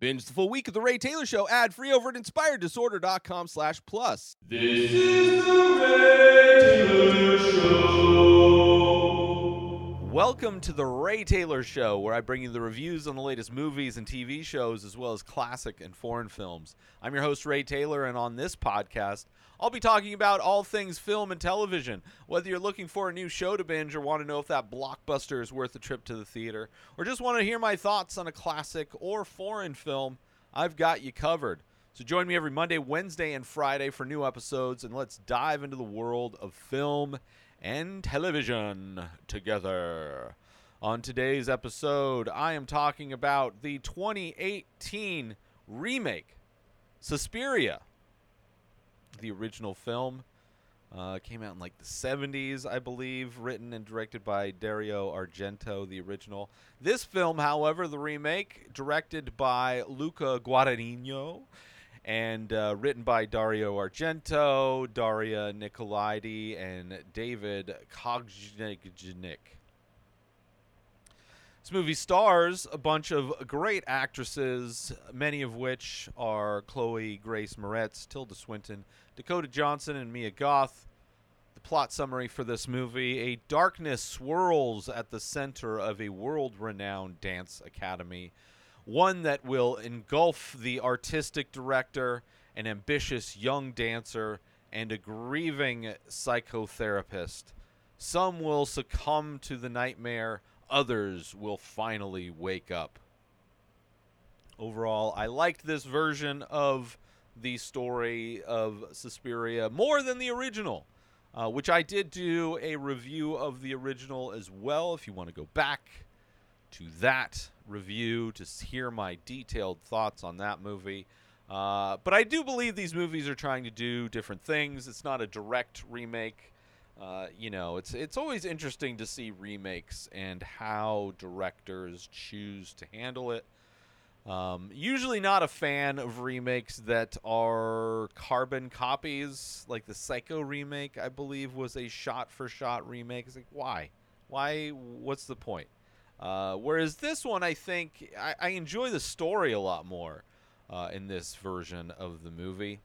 Binge the full week of The Ray Taylor Show ad free over at inspireddisorder.com slash plus. This is the Ray Taylor Show. Welcome to The Ray Taylor Show, where I bring you the reviews on the latest movies and TV shows, as well as classic and foreign films. I'm your host, Ray Taylor, and on this podcast, I'll be talking about all things film and television. Whether you're looking for a new show to binge or want to know if that blockbuster is worth a trip to the theater, or just want to hear my thoughts on a classic or foreign film, I've got you covered. So join me every Monday, Wednesday, and Friday for new episodes, and let's dive into the world of film and television together. On today's episode, I am talking about the 2018 remake, Suspiria. The original film uh, came out in like the 70s, I believe, written and directed by Dario Argento, the original. This film, however, the remake, directed by Luca Guadagnino and uh, written by Dario Argento, Daria Nicolodi, and David Kajganich. This movie stars a bunch of great actresses, many of which are Chloe Grace Moretz, Tilda Swinton, Dakota Johnson, and Mia Goth. The plot summary for this movie A darkness swirls at the center of a world renowned dance academy, one that will engulf the artistic director, an ambitious young dancer, and a grieving psychotherapist. Some will succumb to the nightmare, others will finally wake up. Overall, I liked this version of the story of Suspiria more than the original, uh, which I did do a review of the original as well. If you want to go back to that review to hear my detailed thoughts on that movie. Uh, but I do believe these movies are trying to do different things. It's not a direct remake. Uh, you know, it's it's always interesting to see remakes and how directors choose to handle it. Um, usually not a fan of remakes that are carbon copies, like the Psycho remake. I believe was a shot-for-shot remake. It's like why, why? What's the point? Uh, whereas this one, I think I, I, enjoy the story a lot more uh, in this version of the movie.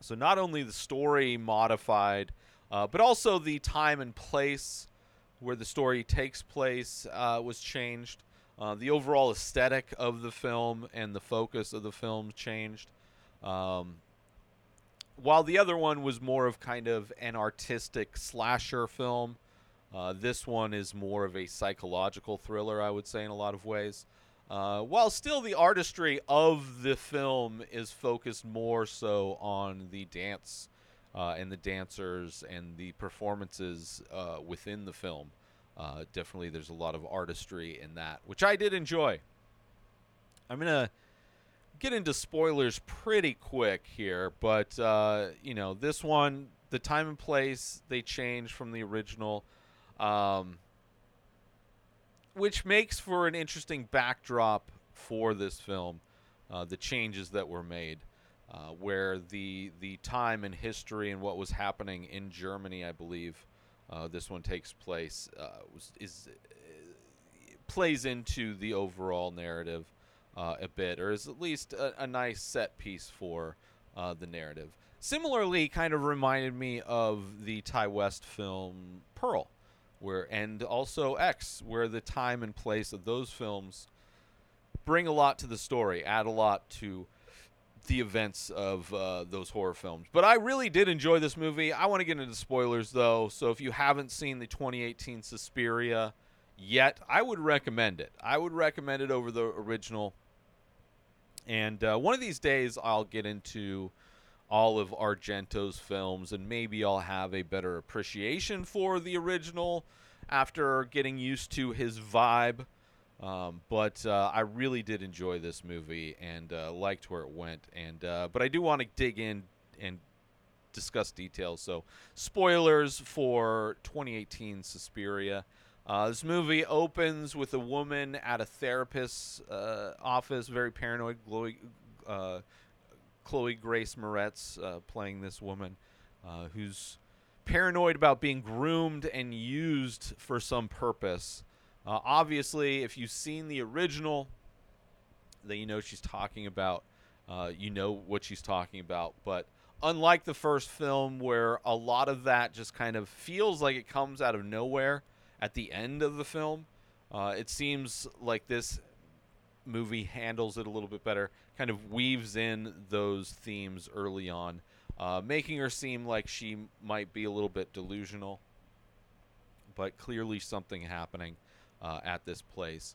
So not only the story modified, uh, but also the time and place where the story takes place uh, was changed. Uh, the overall aesthetic of the film and the focus of the film changed. Um, while the other one was more of kind of an artistic slasher film, uh, this one is more of a psychological thriller, I would say, in a lot of ways. Uh, while still the artistry of the film is focused more so on the dance uh, and the dancers and the performances uh, within the film. Uh, definitely, there's a lot of artistry in that, which I did enjoy. I'm going to get into spoilers pretty quick here, but, uh, you know, this one, the time and place, they changed from the original um, which makes for an interesting backdrop for this film. Uh, the changes that were made, uh, where the the time and history and what was happening in Germany, I believe, uh, this one takes place uh, was is uh, plays into the overall narrative uh, a bit, or is at least a, a nice set piece for the narrative. Similarly, kind of reminded me of the Ti West film Pearl where and also X, where the time and place of those films bring a lot to the story, add a lot to the events of uh, those horror films. But I really did enjoy this movie. I want to get into spoilers though, so if you haven't seen the 2018 Suspiria yet, I would recommend it. I would recommend it over the original. And uh, one of these days, I'll get into all of Argento's films, and maybe I'll have a better appreciation for the original after getting used to his vibe. Um, but uh, I really did enjoy this movie and uh, liked where it went. And uh, but I do want to dig in and discuss details. So spoilers for 2018 Suspiria. Uh, this movie opens with a woman at a therapist's uh, office, very paranoid, glowy, uh, Chloe Grace Moretz uh, playing this woman uh, who's paranoid about being groomed and used for some purpose. Uh, obviously, if you've seen the original, that you know she's talking about. Uh, you know what she's talking about, but unlike the first film, where a lot of that just kind of feels like it comes out of nowhere at the end of the film, uh, it seems like this movie handles it a little bit better. Kind of weaves in those themes early on, uh, making her seem like she might be a little bit delusional, but clearly something happening uh, at this place.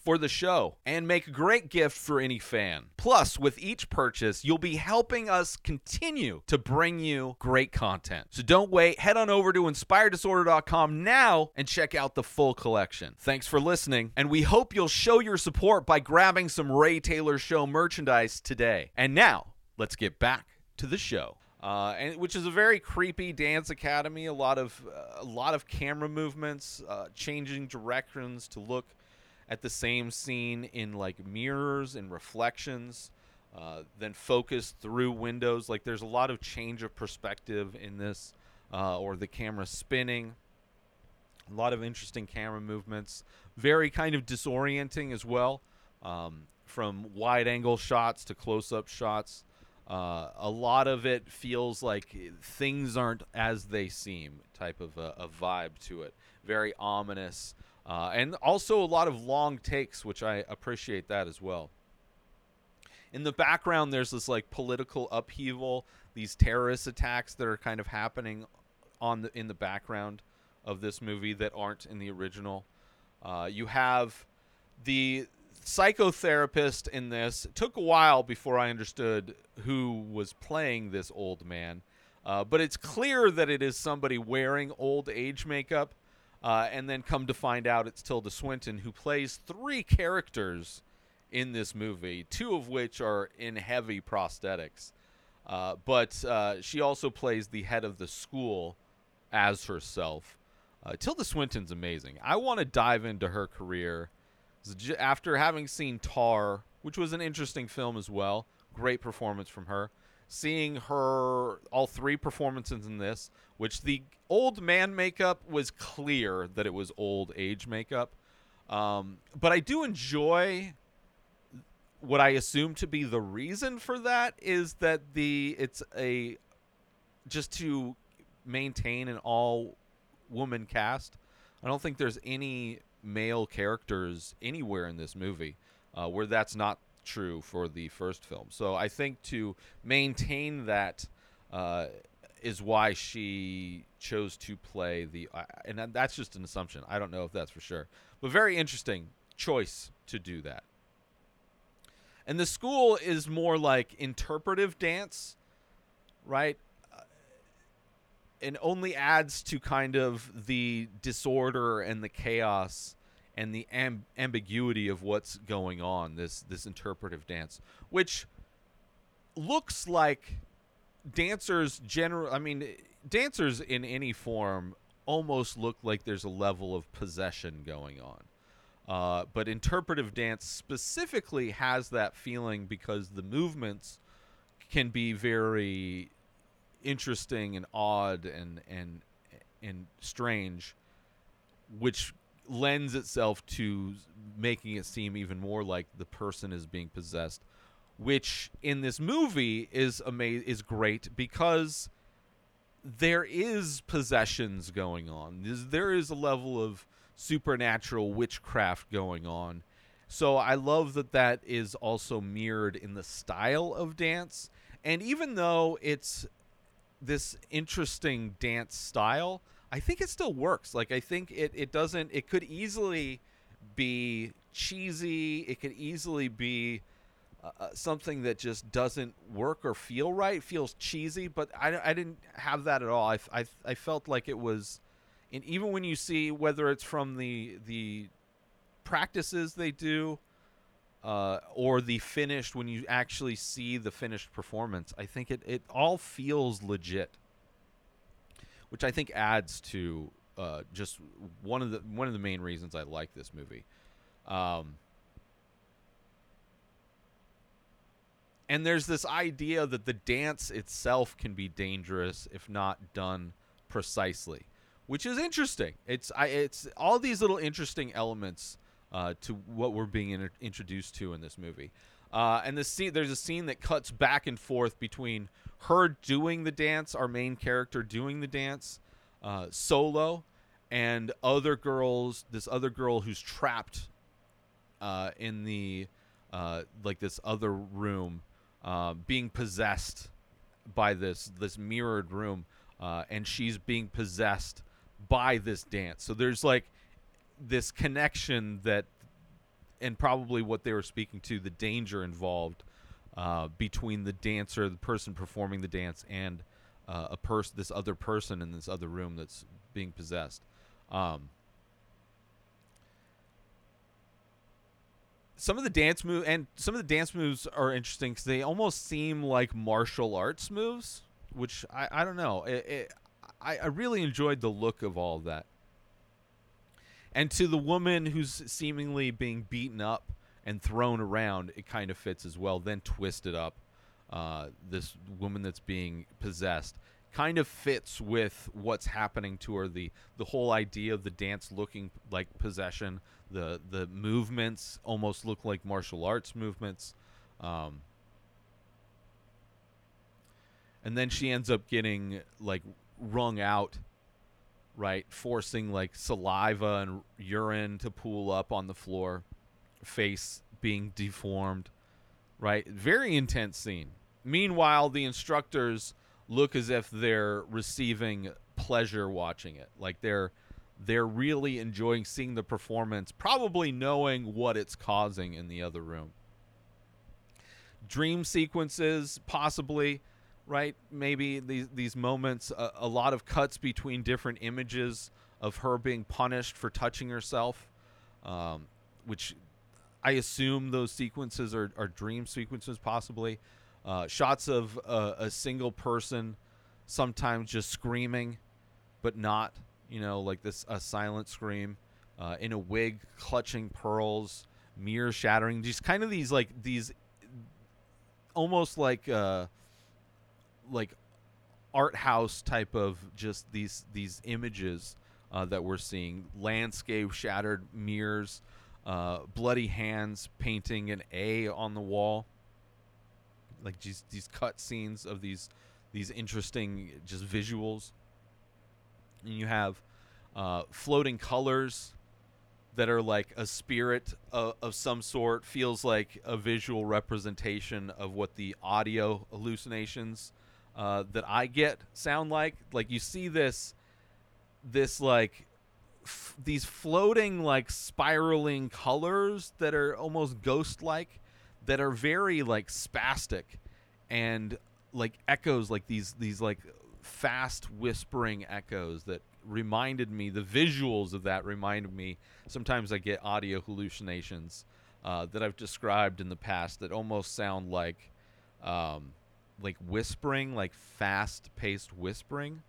for the show and make a great gift for any fan. Plus, with each purchase, you'll be helping us continue to bring you great content. So don't wait, head on over to inspireddisorder.com now and check out the full collection. Thanks for listening, and we hope you'll show your support by grabbing some Ray Taylor Show merchandise today. And now, let's get back to the show. Uh, and which is a very creepy dance academy. A lot of uh, a lot of camera movements, uh, changing directions to look at the same scene in like mirrors and reflections, uh, then focus through windows. Like there's a lot of change of perspective in this, uh, or the camera spinning. A lot of interesting camera movements. Very kind of disorienting as well, um, from wide angle shots to close up shots. Uh, a lot of it feels like things aren't as they seem, type of a, a vibe to it. Very ominous. Uh, and also a lot of long takes, which I appreciate that as well. In the background, there's this like political upheaval, these terrorist attacks that are kind of happening on the in the background of this movie that aren't in the original. Uh, you have the psychotherapist in this. It took a while before I understood who was playing this old man, uh, but it's clear that it is somebody wearing old age makeup. Uh, and then come to find out it's Tilda Swinton who plays three characters in this movie, two of which are in heavy prosthetics. Uh, but uh, she also plays the head of the school as herself. Uh, Tilda Swinton's amazing. I want to dive into her career after having seen Tar, which was an interesting film as well. Great performance from her. Seeing her, all three performances in this, which the old man makeup was clear that it was old age makeup. Um, but I do enjoy what I assume to be the reason for that is that the it's a just to maintain an all woman cast. I don't think there's any male characters anywhere in this movie uh, where that's not true for the first film. So I think to maintain that uh, is why she chose to play the, uh, and that's just an assumption. I don't know if that's for sure, but very interesting choice to do that. And the school is more like interpretive dance, right? Uh, And only adds to kind of the disorder and the chaos and the amb- ambiguity of what's going on. This this interpretive dance, which looks like dancers general. I mean, dancers in any form almost look like there's a level of possession going on. Uh, but interpretive dance specifically has that feeling because the movements can be very interesting and odd and and and strange, which lends itself to making it seem even more like the person is being possessed, which in this movie is ama- is great because there is possessions going on. There's- There is a level of supernatural witchcraft going on. So I love that that is also mirrored in the style of dance. And even though it's this interesting dance style, I think it still works. Like I think it, it doesn't it could easily be cheesy. It could easily be uh, uh, something that just doesn't work or feel right. It feels cheesy, but I, I didn't have that at all. I, I, I felt like it was, and even when you see whether it's from the the practices they do, uh, or the finished when you actually see the finished performance, I think it it all feels legit, which I think adds to uh, just one of the one of the main reasons I like this movie. Um, and there's this idea that the dance itself can be dangerous if not done precisely, which is interesting. It's I it's all these little interesting elements uh, to what we're being in, introduced to in this movie. Uh, and the scene there's a scene that cuts back and forth between her doing the dance, our main character doing the dance, uh, solo, and other girls. This other girl who's trapped uh, in the uh, like this other room, uh, being possessed by this this mirrored room, uh, and she's being possessed by this dance. So there's like this connection that, and probably what they were speaking to, the danger involved uh, between the dancer, the person performing the dance, and uh, a person, this other person in this other room that's being possessed. Um, some of the dance move and some of the dance moves are interesting because they almost seem like martial arts moves, which I, I don't know. It, it, I, I really enjoyed the look of all of that. And to the woman who's seemingly being beaten up and thrown around, it kind of fits as well. Then twisted up, uh, this woman that's being possessed kind of fits with what's happening to her. The the whole idea of the dance looking like possession, the the movements almost look like martial arts movements. Um, and then she ends up getting like wrung out right forcing like saliva and urine to pool up on the floor face being deformed right? Very intense scene. Meanwhile the instructors look as if they're receiving pleasure watching it. Like they're they're really enjoying seeing the performance probably knowing what it's causing in the other room. Dream sequences possibly right? Maybe these these moments a, a lot of cuts between different images of her being punished for touching herself um, which i assume those sequences are, are dream sequences possibly. Uh, shots of uh, a single person sometimes just screaming but not you know like this a silent scream uh, in a wig clutching pearls mirror shattering just kind of these like these almost like uh like art house type of just these these images uh, that we're seeing. Landscape shattered mirrors uh, bloody hands painting an a on the wall like these these cut scenes of these these interesting just visuals and you have uh, floating colors that are like a spirit of, of some sort feels like a visual representation of what the audio hallucinations uh, that I get sound like. Like you see this, this like these floating like spiraling colors that are almost ghost-like, that are very like spastic, and like echoes like these these like fast whispering echoes that reminded me the visuals of that reminded me sometimes i get audio hallucinations uh, that i've described in the past that almost sound like um, like whispering, like fast paced whispering.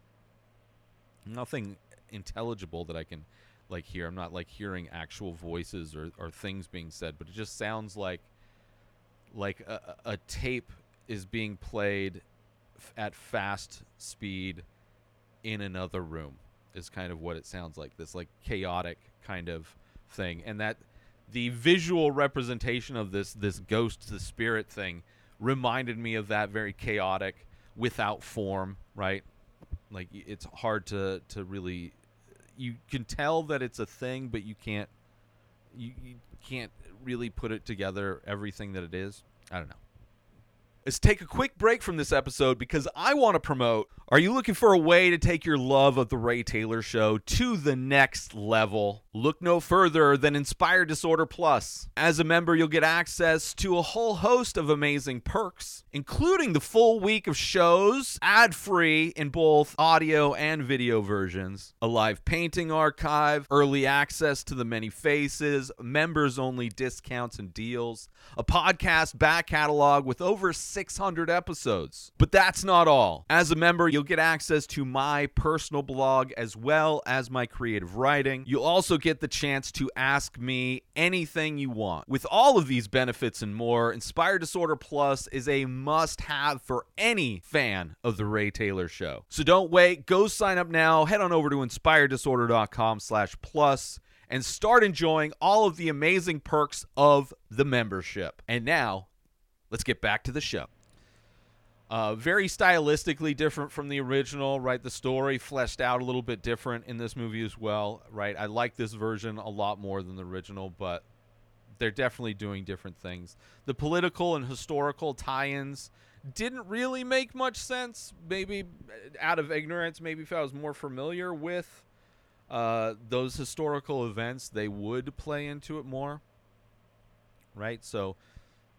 Nothing intelligible that I can like hear. I'm not like hearing actual voices or, or things being said, but it just sounds like like a, a tape is being played f- at fast speed in another room is kind of what it sounds like this like chaotic kind of thing and that the visual representation of this this ghost the spirit thing reminded me of that very chaotic without form right like it's hard to to really you can tell that it's a thing but you can't you, you can't really put it together everything that it is. I don't know Let's take a quick break from this episode because I want to promote. Are you looking for a way to take your love of The Ray Taylor Show to the next level? Look no further than Inspired Disorder Plus. As a member, you'll get access to a whole host of amazing perks, including the full week of shows, ad free in both audio and video versions, a live painting archive, early access to the many faces, members only discounts and deals, a podcast back catalog with over 600 episodes. But that's not all. As a member, you'll get access to my personal blog as well as my creative writing. You'll also get the chance to ask me anything you want. With all of these benefits and more, Inspired Disorder Plus is a must have for any fan of The Ray Taylor Show. So don't wait, go sign up now. Head on over to inspireddisorder.com slash plus and start enjoying all of the amazing perks of the membership. And now, let's get back to the show. Uh, very stylistically different from the original, right? The story fleshed out a little bit different in this movie as well, right? I like this version a lot more than the original, but they're definitely doing different things. The political and historical tie ins didn't really make much sense. Maybe out of ignorance, maybe if I was more familiar with uh, those historical events, they would play into it more, right? So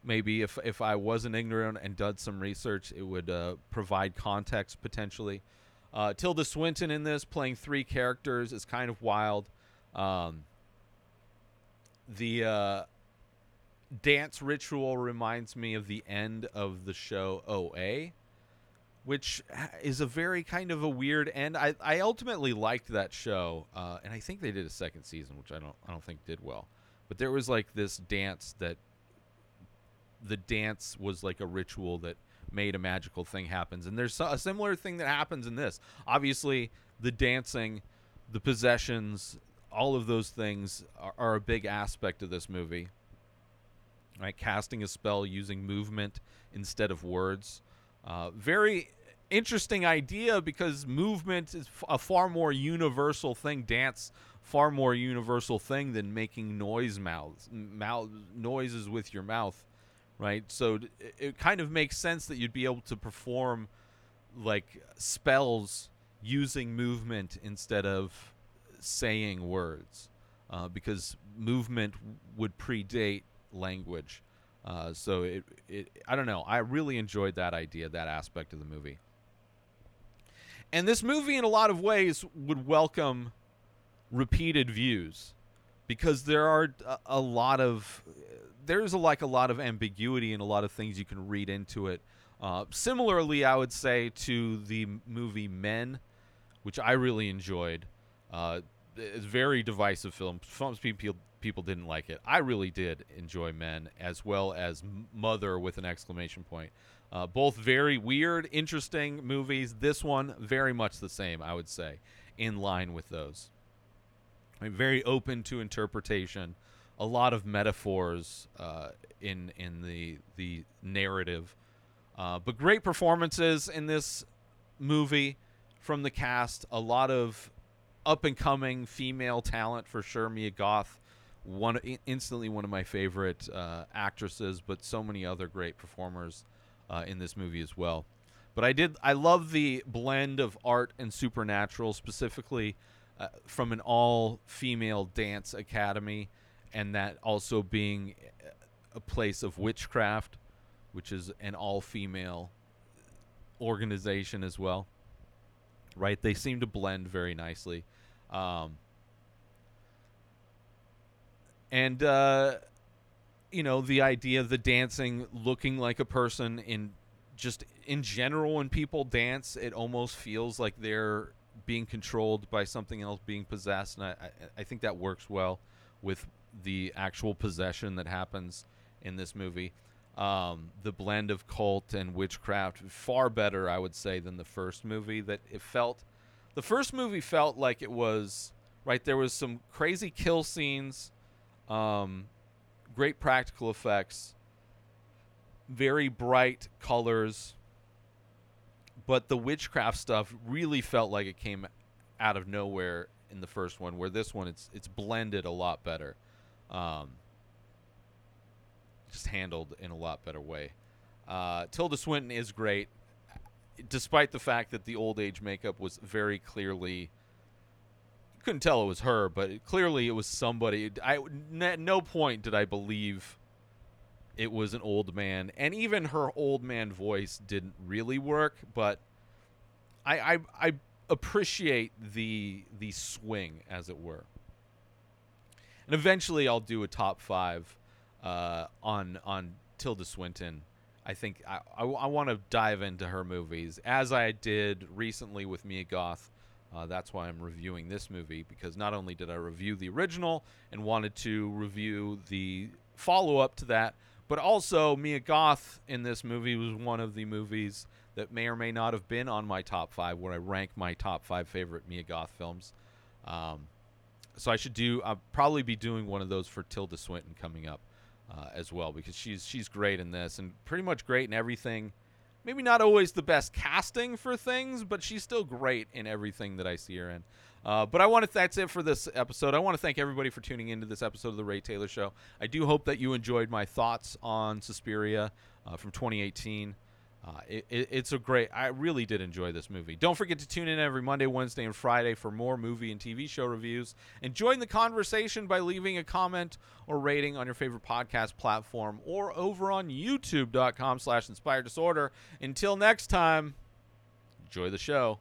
maybe if if I wasn't ignorant and did some research, it would uh, provide context potentially. Uh, Tilda Swinton in this playing three characters is kind of wild. Um, the uh, dance ritual reminds me of the end of the show OA, which is a very kind of a weird end. I, I ultimately liked that show, uh, and I think they did a second season, which I don't I don't think did well. But there was like this dance that the dance was like a ritual that made a magical thing happens. And there's a similar thing that happens in this. Obviously the dancing the possessions all of those things are, are a big aspect of this movie. Right? Casting a spell using movement instead of words. Uh, very interesting idea because movement is a far more universal thing. Dance far more universal thing than making noise mouths mouth noises with your mouth right? So it, it kind of makes sense that you'd be able to perform like spells using movement instead of saying words, uh, because movement would predate language. Uh, so it, it, I don't know. I really enjoyed that idea, that aspect of the movie. And this movie, in a lot of ways, would welcome repeated views because there are a, lot of there's a, like a lot of ambiguity and a lot of things you can read into it. Uh, similarly, I would say to the movie Men, which I really enjoyed. Uh, it's very divisive film. Some people people didn't like it. I really did enjoy Men as well as Mother with an exclamation point. Uh, both very weird, interesting movies. This one very much the same, I would say, in line with those. I mean, very open to interpretation a lot of metaphors uh, in in the the narrative, uh, but great performances in this movie from the cast. A lot of up and coming female talent for sure. Mia Goth, one instantly one of my favorite uh, actresses, but so many other great performers uh, in this movie as well. But I did I love the blend of art and supernatural, specifically uh, from an all female dance academy and that also being a place of witchcraft, which is an all female organization as well. Right? They seem to blend very nicely. Um, and, uh, you know, the idea of the dancing looking like a person in just in general, when people dance, it almost feels like they're being controlled by something else, being possessed. And I, I, I think that works well with the actual possession that happens in this movie. Um, the blend of cult and witchcraft far better, I would say, than the first movie. That it felt, the first movie felt like it was right. There was some crazy kill scenes, um, great practical effects, very bright colors, but the witchcraft stuff really felt like it came out of nowhere in the first one. Where this one, it's it's blended a lot better um, just handled in a lot better way. Uh, Tilda Swinton is great, despite the fact that the old age makeup was very clearly. You couldn't tell it was her, but clearly it was somebody. I at no point did I believe it was an old man, and even her old man voice didn't really work. But I I, I appreciate the the swing, as it were and eventually I'll do a top five uh, on on Tilda Swinton I think I, I, I want to dive into her movies as I did recently with Mia Goth. Uh, that's why I'm reviewing this movie because not only did I review the original and wanted to review the follow up to that, but also Mia Goth in this movie was one of the movies that may or may not have been on my top five when I rank my top five favorite Mia Goth films. Um, so I should do. I'll probably be doing one of those for Tilda Swinton coming up uh, as well because she's she's great in this and pretty much great in everything. Maybe not always the best casting for things, but she's still great in everything that I see her in. Uh, but I want to. That's it for this episode. I want to thank everybody for tuning into this episode of the Ray Taylor Show. I do hope that you enjoyed my thoughts on Suspiria uh, from 2018. Uh, it, it, it's a great. I really did enjoy this movie. Don't forget to tune in every Monday, Wednesday, and Friday for more movie and TV show reviews. And join the conversation by leaving a comment or rating on your favorite podcast platform or over on YouTube.com/slash Inspired Disorder. Until next time, enjoy the show.